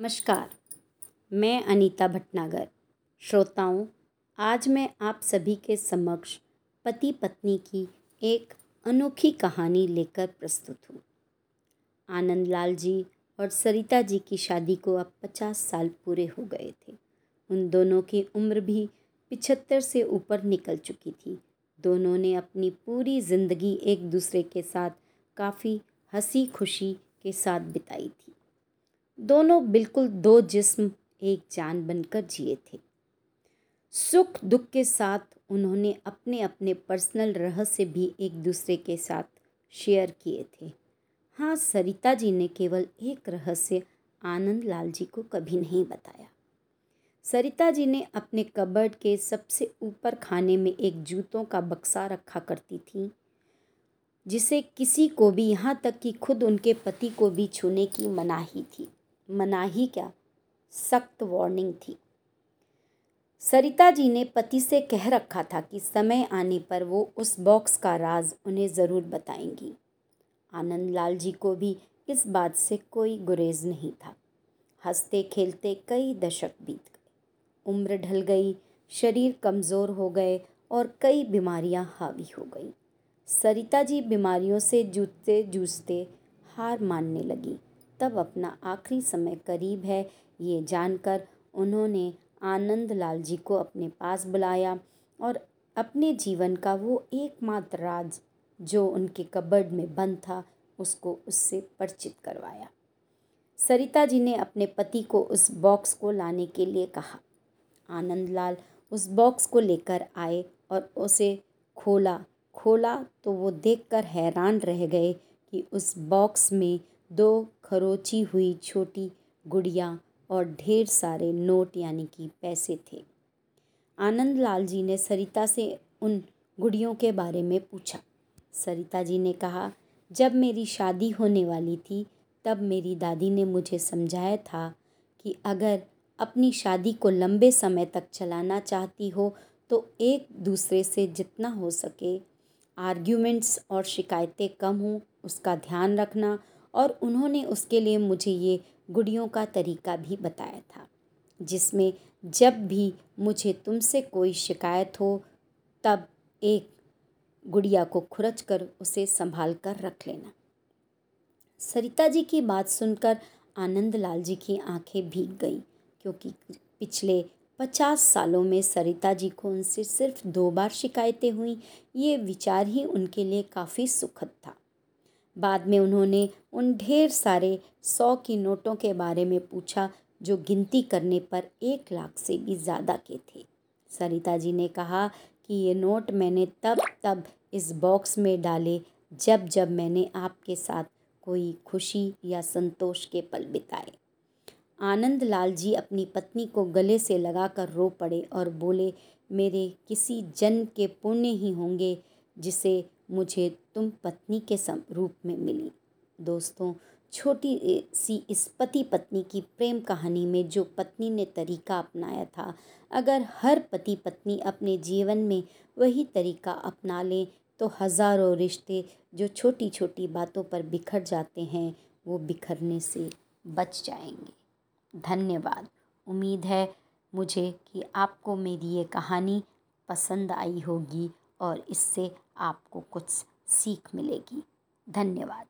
नमस्कार, मैं अनीता भटनागर। श्रोताओं, आज मैं आप सभी के समक्ष पति पत्नी की एक अनोखी कहानी लेकर प्रस्तुत हूँ। आनंद लाल जी और सरिता जी की शादी को अब पचास साल पूरे हो गए थे। उन दोनों की उम्र भी पिछहत्तर से ऊपर निकल चुकी थी। दोनों ने अपनी पूरी ज़िंदगी एक दूसरे के साथ काफ़ी हँसी खुशी के साथ बिताई थी। दोनों बिल्कुल दो जिस्म एक जान बनकर जिए थे। सुख दुख के साथ उन्होंने अपने अपने पर्सनल रहस्य भी एक दूसरे के साथ शेयर किए थे। हाँ सरिता जी ने केवल एक रहस्य आनंद लाल जी को कभी नहीं बताया। सरिता जी ने अपने कबर्ड के सबसे ऊपर खाने में एक जूतों का बक्सा रखा करती थी, जिसे किसी को भी यहाँ तक कि खुद उनके पति को भी छूने की मनाही थी। मनाही क्या? सख्त वार्निंग थी। सरिता जी ने पति से कह रखा था कि समय आने पर वो उस बॉक्स का राज उन्हें ज़रूर बताएँगी। आनंद लाल जी को भी इस बात से कोई गुरेज नहीं था। हँसते खेलते कई दशक बीत गए। उम्र ढल गई, शरीर कमज़ोर हो गए और कई बीमारियाँ हावी हो गई। सरिता जी बीमारियों से जूझते जूझते हार मानने लगी। तब अपना आखिरी समय करीब है, ये जानकर उन्होंने आनंद लाल जी को अपने पास बुलाया और अपने जीवन का वो एकमात्र राज जो उनके कबर्ड में बंद था, उसको उससे परिचित करवाया। सरिता जी ने अपने पति को उस बॉक्स को लाने के लिए कहा। आनंद लाल उस बॉक्स को लेकर आए और उसे खोला। खोला तो वो देखकर हैरान रह गए कि उस बॉक्स में दो खरोची हुई छोटी गुड़िया और ढेर सारे नोट यानी कि पैसे थे। आनंद लाल जी ने सरिता से उन गुड़ियों के बारे में पूछा। सरिता जी ने कहा, जब मेरी शादी होने वाली थी, तब मेरी दादी ने मुझे समझाया था कि अगर अपनी शादी को लंबे समय तक चलाना चाहती हो तो एक दूसरे से जितना हो सके, आर्ग्यूमेंट्स और शिकायतें कम हों, उसका ध्यान रखना और उन्होंने उसके लिए मुझे ये गुड़ियों का तरीका भी बताया था, जिसमें जब भी मुझे तुमसे कोई शिकायत हो, तब एक गुड़िया को खुरच कर उसे संभाल कर रख लेना। सरिता जी की बात सुनकर आनंद लाल जी की आँखें भीग गईं, क्योंकि पिछले पचास सालों में सरिता जी को उनसे सिर्फ़ दो बार शिकायतें हुई, ये विचार ही उनके लिए काफ़ी सुखद था। बाद में उन्होंने उन ढेर सारे सौ की नोटों के बारे में पूछा, जो गिनती करने पर एक लाख से भी ज़्यादा के थे। सरिता जी ने कहा कि ये नोट मैंने तब तब इस बॉक्स में डाले, जब जब मैंने आपके साथ कोई खुशी या संतोष के पल बिताए। आनंद लाल जी अपनी पत्नी को गले से लगाकर रो पड़े और बोले, मेरे किसी जन्म के पुण्य ही होंगे, जिसे मुझे तुम पत्नी के सम, रूप में मिली। दोस्तों, छोटी सी इस पति पत्नी की प्रेम कहानी में जो पत्नी ने तरीका अपनाया था, अगर हर पति पत्नी अपने जीवन में वही तरीका अपना लें तो हज़ारों रिश्ते जो छोटी छोटी बातों पर बिखर जाते हैं, वो बिखरने से बच जाएँगे। धन्यवाद। उम्मीद है मुझे कि आपको मेरी ये कहानी पसंद आई होगी और इससे आपको कुछ सीख मिलेगी। धन्यवाद।